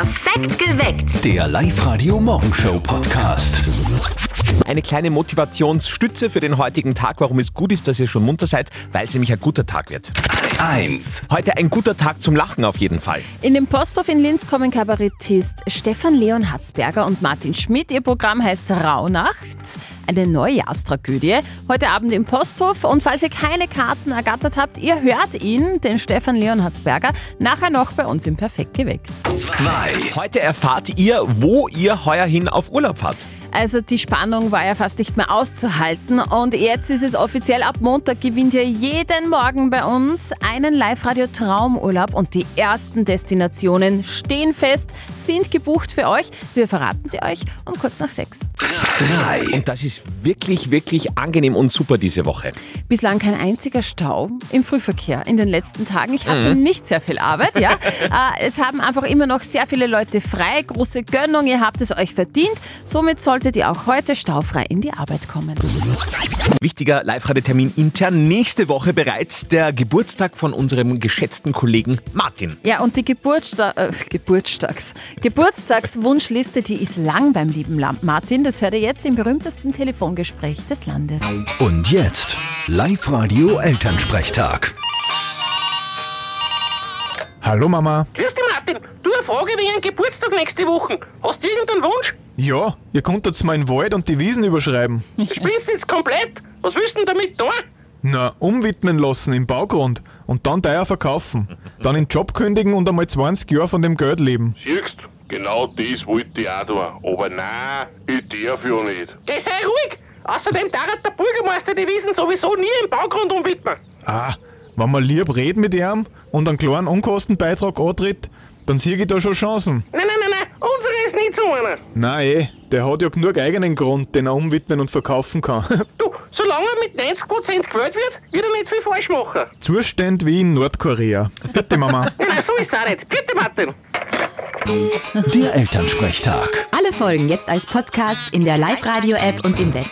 Perfekt geweckt. Der Live-Radio-Morgenshow-Podcast. Eine kleine Motivationsstütze für den heutigen Tag, warum es gut ist, dass ihr schon munter seid, weil es nämlich ein guter Tag wird. 1. Heute ein guter Tag zum Lachen auf jeden Fall. In dem Posthof in Linz kommen Kabarettist Stefan Leon Hatzberger und Martin Schmidt. Ihr Programm heißt Rauhnacht, eine Neujahrstragödie. Heute Abend im Posthof. Und falls ihr keine Karten ergattert habt, ihr hört ihn, den Stefan Leon Hatzberger, nachher noch bei uns im Perfekt geweckt. 2. Heute erfahrt ihr, wo ihr heuer hin auf Urlaub fahrt. Also die Spannung war ja fast nicht mehr auszuhalten und jetzt ist es offiziell ab Montag gewinnt ihr jeden Morgen bei uns einen Live-Radio Traumurlaub und die ersten Destinationen stehen fest, sind gebucht für euch. Wir verraten sie euch um kurz nach sechs. 3. Und das ist wirklich, wirklich angenehm und super diese Woche. Bislang kein einziger Stau im Frühverkehr in den letzten Tagen. Ich hatte nicht sehr viel Arbeit, ja. Äh, es haben einfach immer noch sehr viele Leute frei. Große Gönnung, ihr habt es euch verdient. Somit solltet ihr auch heute staufrei in die Arbeit kommen. Wichtiger Live-Radio-Termin intern. Nächste Woche bereits der Geburtstag von unserem geschätzten Kollegen Martin. Ja, und die Geburtsta äh, Geburtstags Geburtstagswunschliste, die ist lang beim lieben Lam Martin. Das hört ihr jetzt im berühmtesten Telefongespräch des Landes. Und jetzt Live-Radio-Elternsprechtag. Hallo Mama. Grüß dich, Martin. Du, eine Frage wegen Geburtstag nächste Woche. Hast du irgendeinen Wunsch? Ja, ihr konntet mal den Wald und die Wiesen überschreiben. Jetzt komplett? Was willst du denn damit tun? Na, umwidmen lassen im Baugrund und dann teuer verkaufen. Dann den Job kündigen und einmal 20 Jahre von dem Geld leben. Siehst, genau das wollte ich auch tun. Aber nein, ich darf ja nicht. Geh, sei ruhig. Außerdem darf der Bürgermeister die Wiesen sowieso nie im Baugrund umwidmen. Ah, wenn man lieb redet mit ihm und einen kleinen Unkostenbeitrag antritt, dann sehe ich da schon Chancen. Nein, nein, nein, nein. Nicht so einer. Nein, eh, der hat ja genug eigenen Grund, den er umwidmen und verkaufen kann. Du, solange er mit 90% gewählt wird, wird er nicht viel falsch machen. Zustand wie in Nordkorea. Bitte Mama. Nein, nein, so ist es auch nicht. Bitte, Martin. Der Elternsprechtag. Alle Folgen jetzt als Podcast in der Live-Radio-App und im Web.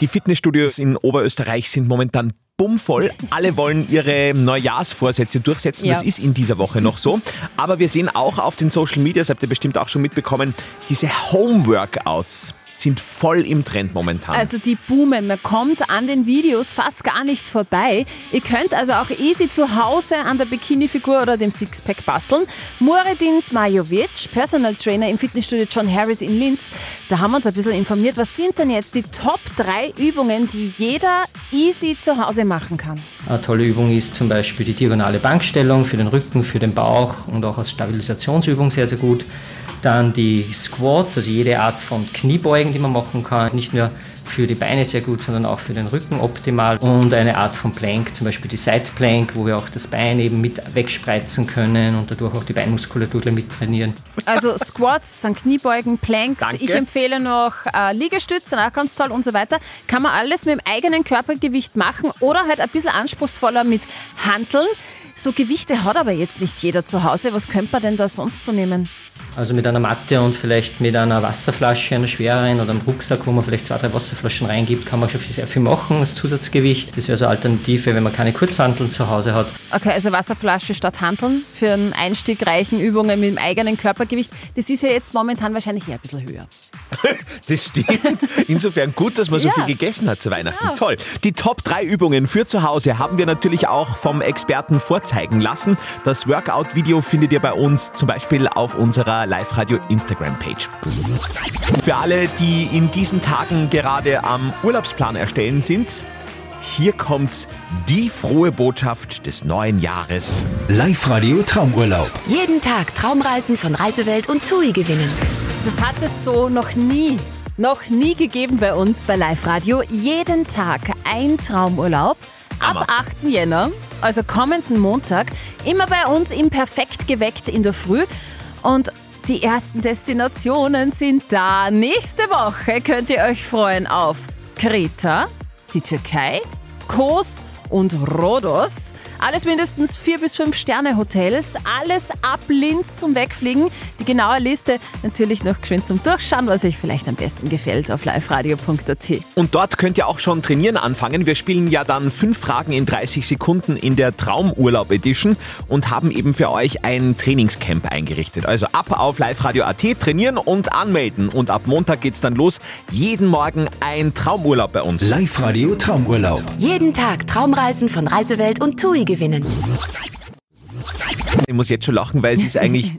Die Fitnessstudios in Oberösterreich sind momentan bummvoll. Alle wollen ihre Neujahrsvorsätze durchsetzen. Ja. Das ist in dieser Woche noch so. Aber wir sehen auch auf den Social Medias, habt ihr bestimmt auch schon mitbekommen, diese Home-Workouts sind voll im Trend momentan. Also die boomen, man kommt an den Videos fast gar nicht vorbei. Ihr könnt also auch easy zu Hause an der Bikini-Figur oder dem Sixpack basteln. Muredin Smajovic, Personal Trainer im Fitnessstudio John Harris in Linz, da haben wir uns ein bisschen informiert, was sind denn jetzt die Top 3 Übungen, die jeder easy zu Hause machen kann? Eine tolle Übung ist zum Beispiel die diagonale Bankstellung für den Rücken, für den Bauch und auch als Stabilisationsübung sehr, sehr gut. Dann die Squats, also jede Art von Kniebeugen, die man machen kann. Nicht nur für die Beine sehr gut, sondern auch für den Rücken optimal. Und eine Art von Plank, zum Beispiel die Side Plank, wo wir auch das Bein eben mit wegspreizen können und dadurch auch die Beinmuskulatur mit trainieren. Also Squats sind Kniebeugen, Planks. Danke. Ich empfehle noch äh, Liegestütze, auch ganz toll und so weiter. Kann man alles mit dem eigenen Körpergewicht machen oder halt ein bisschen anspruchsvoller mit Hanteln. So Gewichte hat aber jetzt nicht jeder zu Hause. Was könnte man denn da sonst so nehmen? Also mit einer Matte und vielleicht mit einer Wasserflasche, einer schwereren oder einem Rucksack, wo man vielleicht zwei, drei Wasserflaschen reingibt, kann man schon sehr viel machen als Zusatzgewicht. Das wäre so eine Alternative, wenn man keine Kurzhanteln zu Hause hat. Okay, also Wasserflasche statt Hanteln für einen Einstieg reichen Übungen mit dem eigenen Körpergewicht. Das ist ja jetzt momentan wahrscheinlich eher ein bisschen höher. Das stimmt. Insofern gut, dass man so Ja. viel gegessen hat zu Weihnachten. Toll. Die Top 3 Übungen für zu Hause haben wir natürlich auch vom Experten vorzeigen lassen. Das Workout-Video findet ihr bei uns zum Beispiel auf unserer Live-Radio Instagram-Page. Für alle, die in diesen Tagen gerade am Urlaubsplan erstellen sind, hier kommt die frohe Botschaft des neuen Jahres. Live-Radio Traumurlaub. Jeden Tag Traumreisen von Reisewelt und TUI gewinnen. Das hat es so noch nie, noch nie gegeben bei uns bei Live Radio. Jeden Tag ein Traumurlaub ab Hammer. 8. Jänner, also kommenden Montag, immer bei uns im Perfekt geweckt in der Früh. Und die ersten Destinationen sind da. Nächste Woche könnt ihr euch freuen auf Kreta, die Türkei, Kos und Rhodos. Alles mindestens vier bis fünf Sterne Hotels. Alles ab Linz zum Wegfliegen. Die genaue Liste natürlich noch geschwind zum Durchschauen, was euch vielleicht am besten gefällt auf liveradio.at. Und dort könnt ihr auch schon trainieren anfangen. Wir spielen ja dann fünf Fragen in 30 Sekunden in der Traumurlaub Edition und haben eben für euch ein Trainingscamp eingerichtet. Also ab auf liveradio.at trainieren und anmelden. Und ab Montag geht's dann los. Jeden Morgen ein Traumurlaub bei uns. Live-Radio Traumurlaub. Jeden Tag Traumreisen von Reisewelt und TUI gewinnen. Ich muss jetzt schon lachen, weil es ist eigentlich.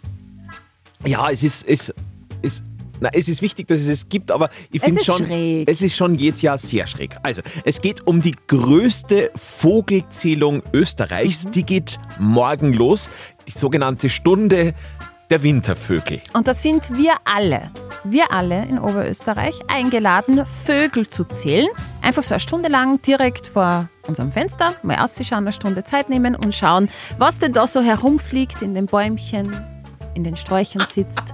ja, es ist. Es, es, na, es ist wichtig, dass es es gibt, aber ich Es finde ist schon. schräg. Es ist schon jedes Jahr sehr schräg. Also, es geht um die größte Vogelzählung Österreichs. Mhm. Die geht morgen los. Die sogenannte Stunde der Wintervögel. Und da sind wir alle, wir alle in Oberösterreich eingeladen, Vögel zu zählen. Einfach so eine Stunde lang direkt vor unserem Fenster, mal auszuschauen, eine Stunde Zeit nehmen und schauen, was denn da so herumfliegt, in den Bäumchen, in den Sträuchern sitzt.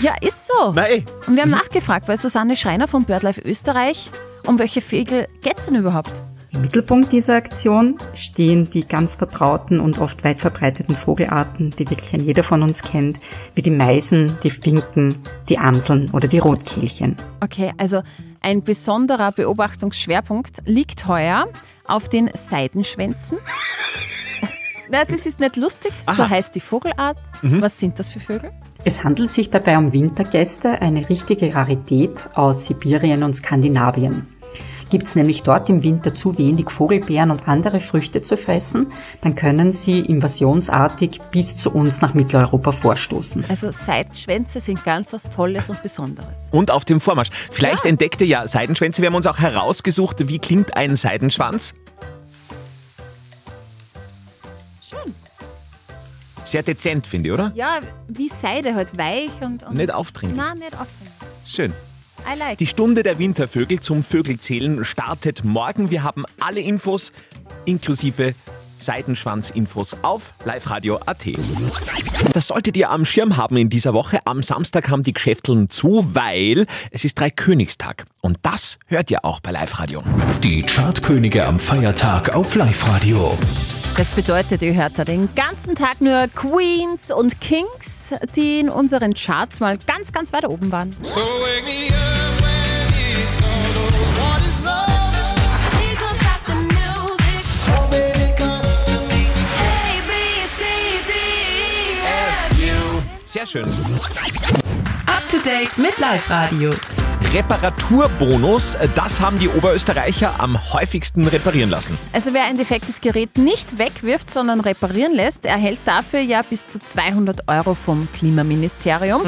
Ja, ist so. Nein. Und wir haben nachgefragt, weil Susanne Schreiner von BirdLife Österreich, um welche Vögel geht's denn überhaupt? Im Mittelpunkt dieser Aktion stehen die ganz vertrauten und oft weit verbreiteten Vogelarten, die wirklich ein jeder von uns kennt, wie die Meisen, die Finken, die Amseln oder die Rotkehlchen. Okay, also ein besonderer Beobachtungsschwerpunkt liegt heuer auf den Seidenschwänzen. Na, das ist nicht lustig, so heißt die Vogelart. Was sind das für Vögel? Es handelt sich dabei um Wintergäste, eine richtige Rarität aus Sibirien und Skandinavien. Gibt es nämlich dort im Winter zu wenig Vogelbeeren und andere Früchte zu fressen, dann können sie invasionsartig bis zu uns nach Mitteleuropa vorstoßen. Also Seidenschwänze sind ganz was Tolles und Besonderes. Und auf dem Vormarsch. Vielleicht entdeckt ihr ja Seidenschwänze. Wir haben uns auch herausgesucht, wie klingt ein Seidenschwanz. Sehr dezent, finde ich, oder? Ja, wie Seide halt weich und... und Nicht aufdringlich. Nein, nicht aufdringlich. Schön. I like. Die Stunde der Wintervögel zum Vögelzählen startet morgen. Wir haben alle Infos inklusive Seidenschwanz-Infos auf liveradio.at. Das solltet ihr am Schirm haben in dieser Woche. Am Samstag haben die Geschäfteln zu, weil es ist Dreikönigstag. Und das hört ihr auch bei Live Radio. Die Chartkönige am Feiertag auf Live-Radio. Das bedeutet, ihr hört da den ganzen Tag nur Queens und Kings, die in unseren Charts mal ganz, ganz weit oben waren. Sehr schön. Up to date mit Live Radio. Reparaturbonus, das haben die Oberösterreicher am häufigsten reparieren lassen. Also wer ein defektes Gerät nicht wegwirft, sondern reparieren lässt, erhält dafür ja bis zu 200 Euro vom Klimaministerium.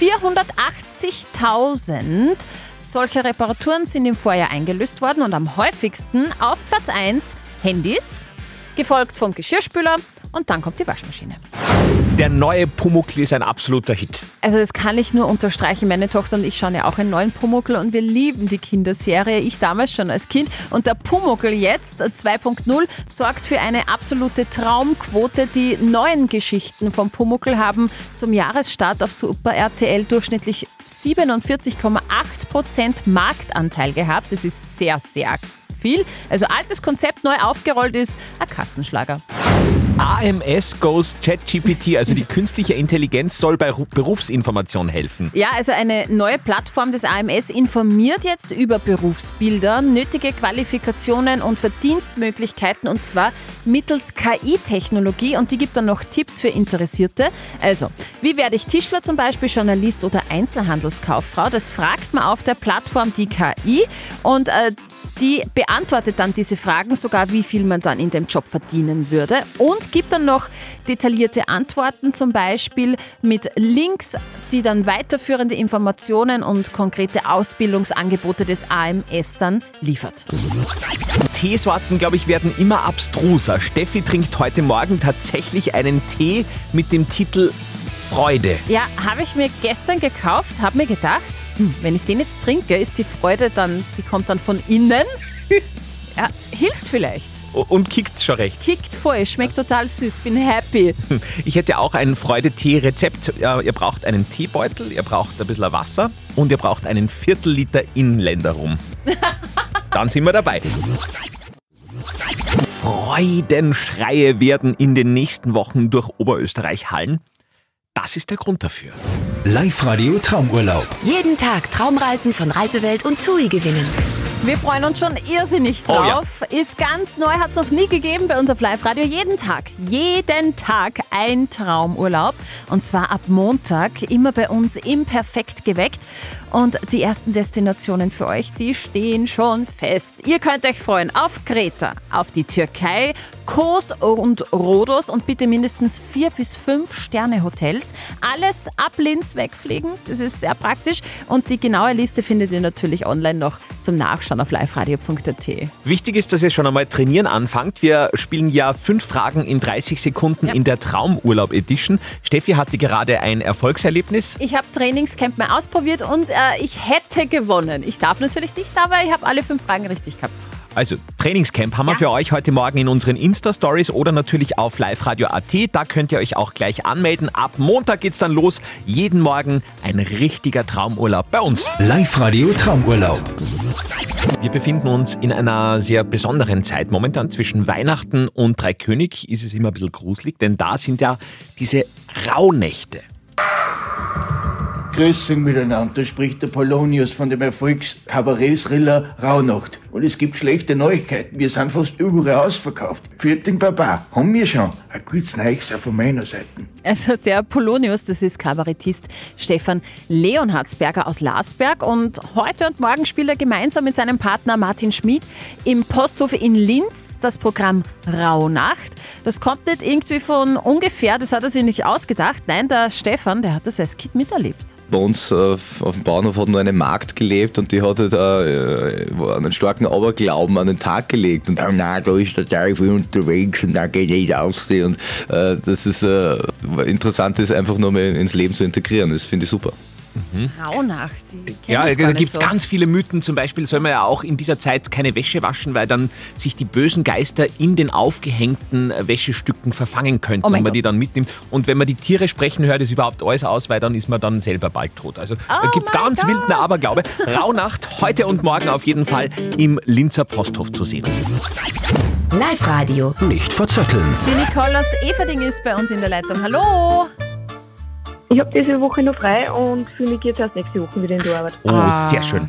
480.000 solche Reparaturen sind im Vorjahr eingelöst worden und am häufigsten auf Platz 1 Handys, gefolgt vom Geschirrspüler und dann kommt die Waschmaschine. Der neue Pumuckl ist ein absoluter Hit. Also das kann ich nur unterstreichen. Meine Tochter und ich schauen ja auch einen neuen Pumuckl und wir lieben die Kinderserie. Ich damals schon als Kind. Und der Pumuckl jetzt 2.0 sorgt für eine absolute Traumquote. Die neuen Geschichten vom Pumuckl haben zum Jahresstart auf Super RTL durchschnittlich 47,8% Marktanteil gehabt. Das ist sehr, sehr viel. Also altes Konzept neu aufgerollt ist ein Kassenschlager. AMS goes ChatGPT, also die künstliche Intelligenz soll bei Ru- Berufsinformation helfen. Ja, also eine neue Plattform des AMS informiert jetzt über Berufsbilder, nötige Qualifikationen und Verdienstmöglichkeiten und zwar mittels KI-Technologie und die gibt dann noch Tipps für Interessierte. Also, wie werde ich Tischler zum Beispiel, Journalist oder Einzelhandelskauffrau? Das fragt man auf der Plattform die KI und äh, die beantwortet dann diese Fragen, sogar wie viel man dann in dem Job verdienen würde und gibt dann noch detaillierte Antworten, zum Beispiel mit Links, die dann weiterführende Informationen und konkrete Ausbildungsangebote des AMS dann liefert. Teesorten, glaube ich, werden immer abstruser. Steffi trinkt heute Morgen tatsächlich einen Tee mit dem Titel Freude. Ja, habe ich mir gestern gekauft, habe mir gedacht, hm, wenn ich den jetzt trinke, ist die Freude dann, die kommt dann von innen. Ja, hilft vielleicht. Und kickt's schon recht. Kickt voll, schmeckt total süß, bin happy. Ich hätte auch ein Freude-Tee-Rezept. Ihr braucht einen Teebeutel, ihr braucht ein bisschen Wasser und ihr braucht einen Viertel Liter Inländer rum. Dann sind wir dabei. Freudenschreie werden in den nächsten Wochen durch Oberösterreich hallen. Das ist der Grund dafür. Live-Radio Traumurlaub. Jeden Tag Traumreisen von Reisewelt und TUI gewinnen. Wir freuen uns schon irrsinnig Oh ja. drauf. Ist ganz neu, hat es noch nie gegeben bei uns auf Live-Radio. Jeden Tag, jeden Tag ein Traumurlaub. Und zwar ab Montag, immer bei uns im Perfekt geweckt. Und die ersten Destinationen für euch, die stehen schon fest. Ihr könnt euch freuen auf Kreta, auf die Türkei, Kos und Rhodos und bitte mindestens vier bis fünf Sterne Hotels. Alles ab Linz wegfliegen, das ist sehr praktisch. Und die genaue Liste findet ihr natürlich online noch zum Nachschauen auf liveradio.at. Wichtig ist, dass ihr schon einmal trainieren anfangt. Wir spielen ja fünf Fragen in 30 Sekunden Ja. in der Traumurlaub Edition. Steffi hatte gerade ein Erfolgserlebnis. Ich habe Trainingscamp mal ausprobiert und äh, ich hätte gewonnen. Ich darf natürlich nicht, aber ich habe alle fünf Fragen richtig gehabt. Also Trainingscamp haben wir Ja. für euch heute Morgen in unseren Insta-Stories oder natürlich auf liveradio.at. Da könnt ihr euch auch gleich anmelden. Ab Montag geht's dann los. Jeden Morgen ein richtiger Traumurlaub bei uns. Live-Radio Traumurlaub. Wir befinden uns in einer sehr besonderen Zeit. Momentan zwischen Weihnachten und Dreikönig ist es immer ein bisschen gruselig, denn da sind ja diese Rauhnächte. Grüße miteinander, spricht der Polonius von dem Erfolgskabarett-Thriller Rauhnacht. Und es gibt schlechte Neuigkeiten, wir sind fast überall ausverkauft. Vierten Baba, haben wir schon. Ein gutes Neues auch von meiner Seite. Also der Polonius, das ist Kabarettist Stefan Leonhardsberger aus Larsberg und heute und morgen spielt er gemeinsam mit seinem Partner Martin Schmid im Posthof in Linz das Programm Rauhnacht. Das kommt nicht irgendwie von ungefähr, das hat er sich nicht ausgedacht. Nein, der Stefan, der hat das als Kind miterlebt. Bei uns äh, auf dem Bauernhof hat nur eine Magd gelebt und die hatte da äh, einen starken Aberglauben an den Tag gelegt. Und oh da ist der Teufel unterwegs und da geht nicht aus. Und äh, das ist interessant, ist einfach nur mal ins Leben zu integrieren. Das finde ich super. Rauhnacht, Sie kennen Ja, da gibt es so. ganz viele Mythen. Zum Beispiel soll man ja auch in dieser Zeit keine Wäsche waschen, weil dann sich die bösen Geister in den aufgehängten Wäschestücken verfangen könnten, Oh wenn man die Gott. dann mitnimmt. Und wenn man die Tiere sprechen hört, ist überhaupt alles aus, weil dann ist man dann selber bald tot. Also da Oh gibt es ganz Gott. wilden Aberglaube. Rauhnacht heute und morgen auf jeden Fall im Linzer Posthof zu sehen. Live-Radio. Nicht verzetteln. Die Nicole aus Everding ist bei uns in der Leitung. Hallo! Ich habe diese Woche noch frei und für mich geht es erst nächste Woche wieder in die Arbeit. Oh, Ah, sehr schön.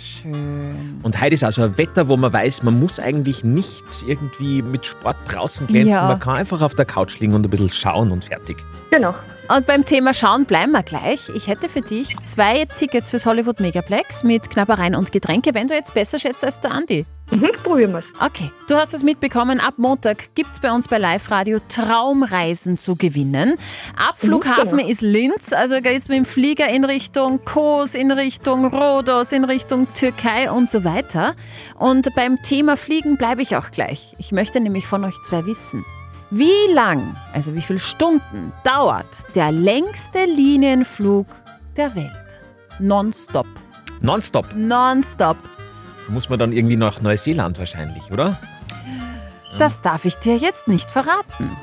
Und heute ist also ein Wetter, wo man weiß, man muss eigentlich nicht irgendwie mit Sport draußen glänzen. Ja. Man kann einfach auf der Couch liegen und ein bisschen schauen und fertig. Genau. Und beim Thema Schauen bleiben wir gleich. Ich hätte für dich zwei Tickets fürs Hollywood Megaplex mit Knabbereien und Getränke, wenn du jetzt besser schätzt als der Andi. Mhm, probieren wir es. Okay, du hast es mitbekommen, ab Montag gibt es bei uns bei Live Radio Traumreisen zu gewinnen. Abflughafen genau. ist Linz, also geht's mit dem Flieger in Richtung Kos, in Richtung Rhodos, in Richtung Türkei und so weiter. Und beim Thema Fliegen bleibe ich auch gleich. Ich möchte nämlich von euch zwei wissen. Wie lang, also wie viele Stunden dauert der längste Linienflug der Welt? Nonstop. Nonstop Nonstop. Muss man dann irgendwie nach Neuseeland wahrscheinlich, oder? Das darf ich dir jetzt nicht verraten.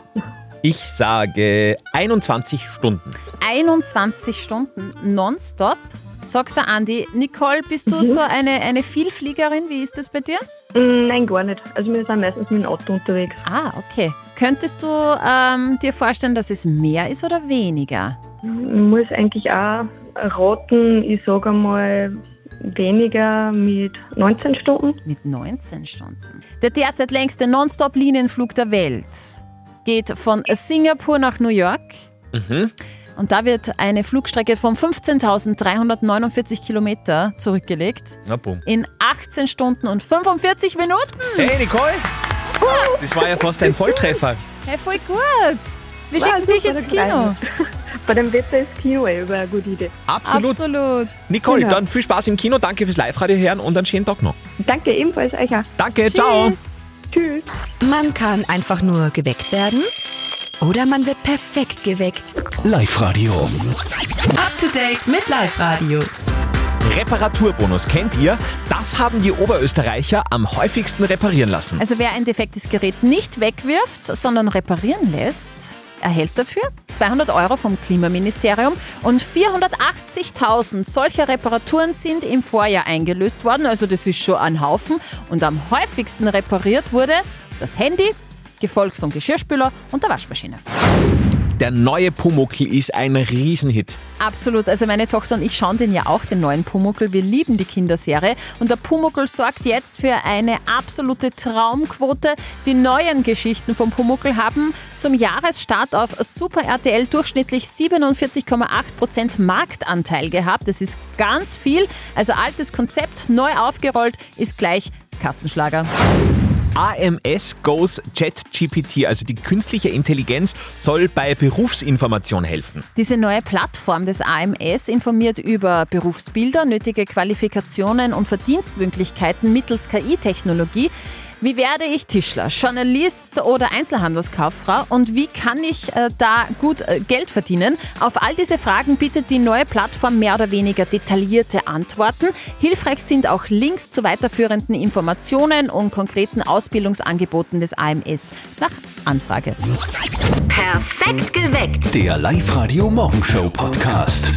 Ich sage 21 Stunden. 21 Stunden nonstop, sagt der Andi. Nicole, bist du Mhm. so eine, eine Vielfliegerin? Wie ist das bei dir? Mm, Nein, gar nicht. Also wir sind meistens mit dem Auto unterwegs. Ah, okay. Könntest du ähm, dir vorstellen, dass es mehr ist oder weniger? Ich muss eigentlich auch raten, ich sage einmal weniger mit 19 Stunden. Mit 19 Stunden. Der derzeit längste Nonstop-Linienflug der Welt geht von Singapur nach New York. Mhm. Und da wird eine Flugstrecke von 15.349 Kilometer zurückgelegt. Na bumm. In 18 Stunden und 45 Minuten. Hey Nicole! Das war ja fast ein Volltreffer. Hey, voll gut. Wir schicken dich ins Kino. Bei dem Wetter ist Kino eh über eine gute Idee. Absolut. Absolut. Nicole, Genau. dann viel Spaß im Kino. Danke fürs Live-Radio hören und einen schönen Tag noch. Danke ebenfalls euch auch. Danke, ciao. Tschüss. Tschüss. Man kann einfach nur geweckt werden oder man wird perfekt geweckt. Live-Radio. Up to date mit Live-Radio. Reparaturbonus kennt ihr? Das haben die Oberösterreicher am häufigsten reparieren lassen. Also wer ein defektes Gerät nicht wegwirft, sondern reparieren lässt, erhält dafür 200 Euro vom Klimaministerium und 480.000 solcher Reparaturen sind im Vorjahr eingelöst worden. Also das ist schon ein Haufen. Und am häufigsten repariert wurde das Handy, gefolgt vom Geschirrspüler und der Waschmaschine. Der neue Pumuckl ist ein Riesenhit. Absolut. Also meine Tochter und ich schauen den ja auch, den neuen Pumuckl. Wir lieben die Kinderserie. Und der Pumuckl sorgt jetzt für eine absolute Traumquote. Die neuen Geschichten vom Pumuckl haben zum Jahresstart auf Super RTL durchschnittlich 47,8% Marktanteil gehabt. Das ist ganz viel. Also altes Konzept, neu aufgerollt, ist gleich Kassenschlager. AMS Goes ChatGPT, also die künstliche Intelligenz, soll bei Berufsinformation helfen. Diese neue Plattform des AMS informiert über Berufsbilder, nötige Qualifikationen und Verdienstmöglichkeiten mittels KI-Technologie. Wie werde ich Tischler, Journalist oder Einzelhandelskauffrau und wie kann ich äh, da gut äh, Geld verdienen? Auf all diese Fragen bietet die neue Plattform mehr oder weniger detaillierte Antworten. Hilfreich sind auch Links zu weiterführenden Informationen und konkreten Ausbildungsangeboten des AMS nach Anfrage. Perfekt geweckt. Der Live-Radio Morgenshow Podcast.